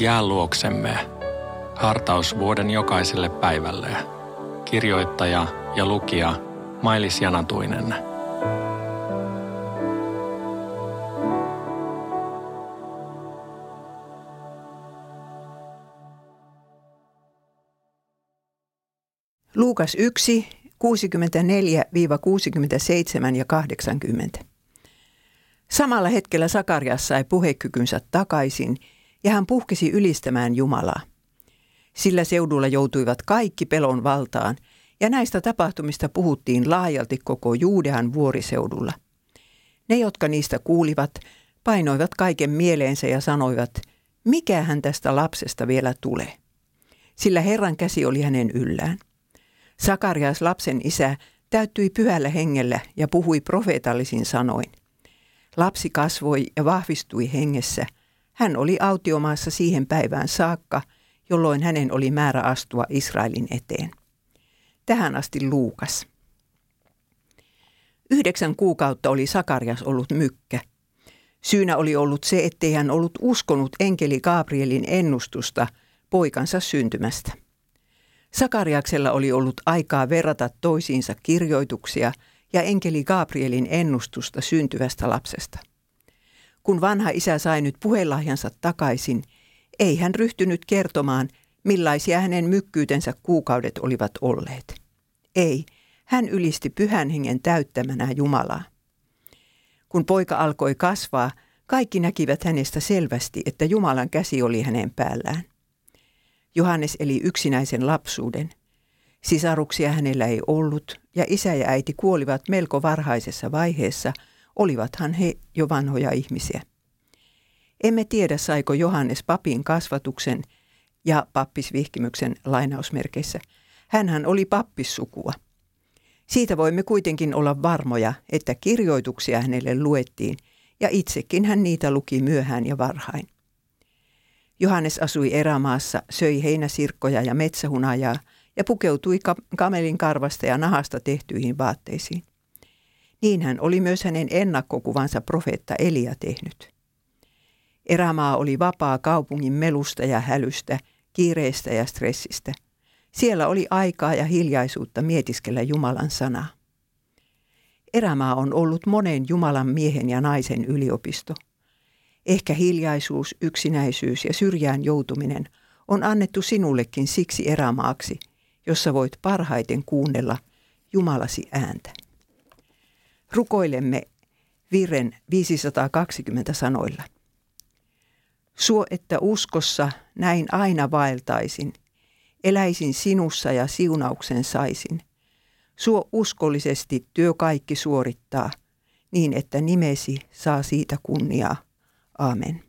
Jää luoksemme. Hartaus vuoden jokaiselle päivälle. Kirjoittaja ja lukija Mailis Janatuinen. Luukas 1, 64-67 ja 80. Samalla hetkellä Sakarias sai puhekykynsä takaisin ja hän puhkesi ylistämään Jumalaa. Sillä seudulla joutuivat kaikki pelon valtaan ja näistä tapahtumista puhuttiin laajalti koko Juudean vuoriseudulla. Ne, jotka niistä kuulivat, painoivat kaiken mieleensä ja sanoivat, mikä hän tästä lapsesta vielä tulee. Sillä Herran käsi oli hänen yllään. Sakarias lapsen isä täyttyi pyhällä hengellä ja puhui profeetallisin sanoin. Lapsi kasvoi ja vahvistui hengessä. Hän oli autiomaassa siihen päivään saakka, jolloin hänen oli määrä astua Israelin eteen. Tähän asti Luukas. Yhdeksän kuukautta oli Sakarias ollut mykkä. Syynä oli ollut se, ettei hän ollut uskonut enkeli Gabrielin ennustusta poikansa syntymästä. Sakariaksella oli ollut aikaa verrata toisiinsa kirjoituksia ja enkeli Gabrielin ennustusta syntyvästä lapsesta. Kun vanha isä sai nyt puhelahjansa takaisin, ei hän ryhtynyt kertomaan, millaisia hänen mykkyytensä kuukaudet olivat olleet. Ei, hän ylisti pyhän hengen täyttämänä Jumalaa. Kun poika alkoi kasvaa, kaikki näkivät hänestä selvästi, että Jumalan käsi oli hänen päällään. Johannes eli yksinäisen lapsuuden. Sisaruksia hänellä ei ollut ja isä ja äiti kuolivat melko varhaisessa vaiheessa, olivathan he jo vanhoja ihmisiä. Emme tiedä, saiko Johannes papin kasvatuksen ja pappisvihkimyksen lainausmerkeissä. Hänhän oli pappissukua. Siitä voimme kuitenkin olla varmoja, että kirjoituksia hänelle luettiin ja itsekin hän niitä luki myöhään ja varhain. Johannes asui erämaassa, söi heinäsirkkoja ja metsähunajaa ja pukeutui kamelin karvasta ja nahasta tehtyihin vaatteisiin. Niin hän oli myös hänen ennakkokuvansa profeetta Elia tehnyt. Erämaa oli vapaa kaupungin melusta ja hälystä, kiireestä ja stressistä. Siellä oli aikaa ja hiljaisuutta mietiskellä Jumalan sanaa. Erämaa on ollut monen Jumalan miehen ja naisen yliopisto – Ehkä hiljaisuus, yksinäisyys ja syrjään joutuminen on annettu sinullekin siksi erämaaksi, jossa voit parhaiten kuunnella Jumalasi ääntä. Rukoilemme Virren 520 sanoilla. Suo, että uskossa näin aina vaeltaisin, eläisin sinussa ja siunauksen saisin. Suo uskollisesti työ kaikki suorittaa, niin että nimesi saa siitä kunniaa. Amen.